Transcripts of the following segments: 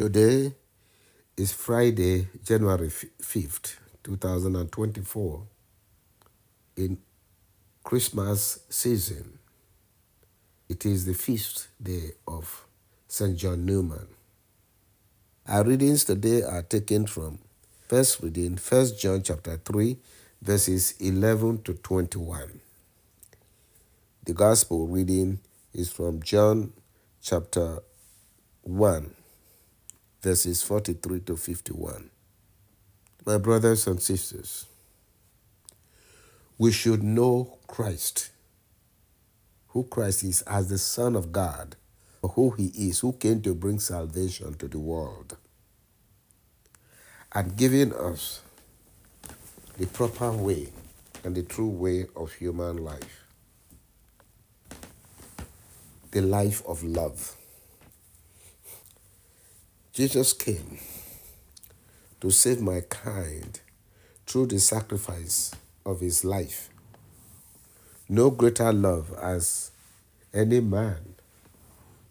Today is Friday, January 5th, 2024, in Christmas season. It is the feast day of St. John Newman. Our readings today are taken from first reading, 1 John chapter 3, verses 11 to 21. The gospel reading is from John chapter 1, verses 43 to 51. My brothers and sisters, we should know Christ, who Christ is as the Son of God, who he is, who came to bring salvation to the world, and giving us the proper way and the true way of human life, the life of love. Jesus came to save my kind through the sacrifice of his life. No greater love as any man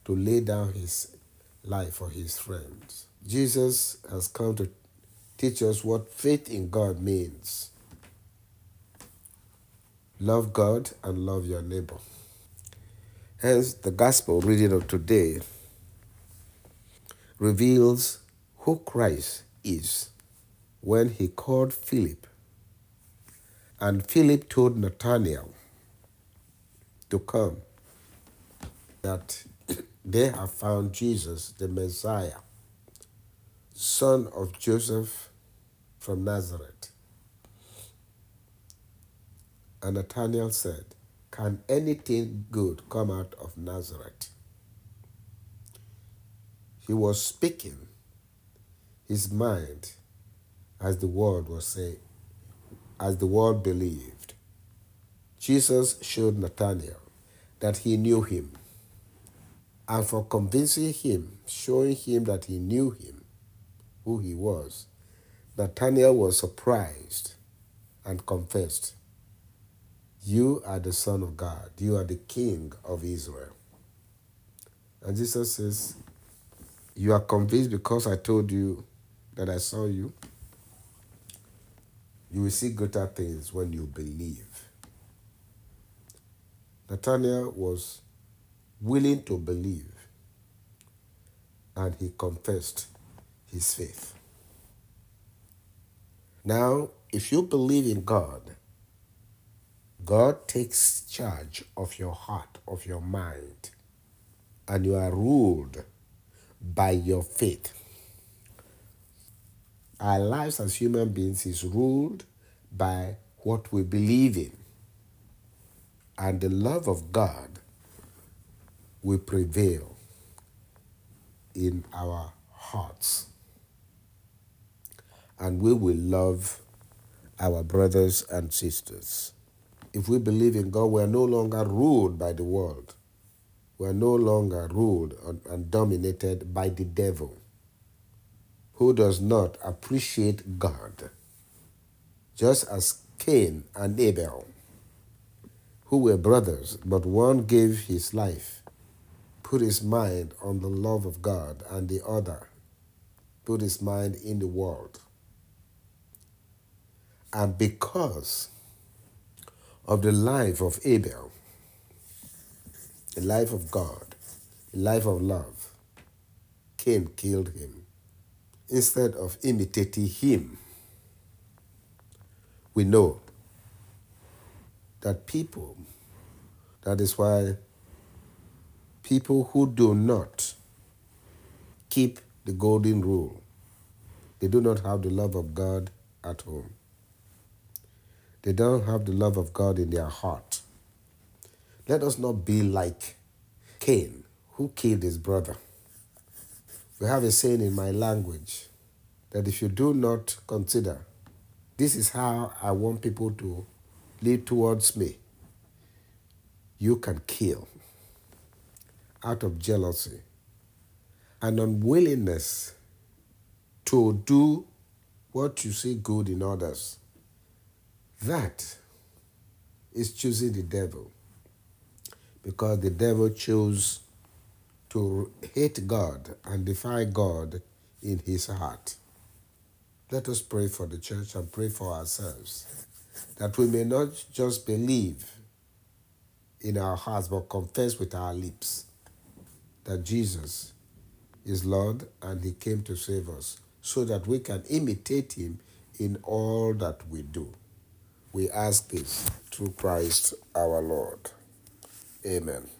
to lay down his life for his friends. Jesus has come to teach us what faith in God means. Love God and love your neighbor. Hence, the gospel reading of today reveals who Christ is when he called Philip. And Philip told Nathanael to come, that they have found Jesus, the Messiah, son of Joseph from Nazareth. And Nathanael said, Can anything good come out of Nazareth? He was speaking his mind as the world was saying, as the world believed. Jesus showed Nathanael that he knew him. And for convincing him, showing him that he knew him, who he was, Nathanael was surprised and confessed, You are the Son of God. You are the King of Israel. And Jesus says, you are convinced because I told you that I saw you. You will see greater things when you believe. Nathanael was willing to believe and he confessed his faith. Now, if you believe in God, God takes charge of your heart, of your mind, and you are ruled by your faith. Our lives as human beings is ruled by what we believe in. And the love of God will prevail in our hearts. And we will love our brothers and sisters. If we believe in God, we are no longer ruled by the world we are no longer ruled and dominated by the devil, who does not appreciate God, just as Cain and Abel, who were brothers, but one gave his life, put his mind on the love of God, and the other put his mind in the world. And because of the life of Abel, a life of God, a life of love. Cain killed him. Instead of imitating him, we know that people, that is why people who do not keep the golden rule, they do not have the love of God at home. They don't have the love of God in their heart. Let us not be like Cain, who killed his brother. We have a saying in my language that if you do not consider, this is how I want people to live towards me, you can kill out of jealousy and unwillingness to do what you see good in others. That is choosing the devil because the devil chose to hate God and defy God in his heart. Let us pray for the church and pray for ourselves that we may not just believe in our hearts but confess with our lips that Jesus is Lord and he came to save us so that we can imitate him in all that we do. We ask this through Christ our Lord. Amen.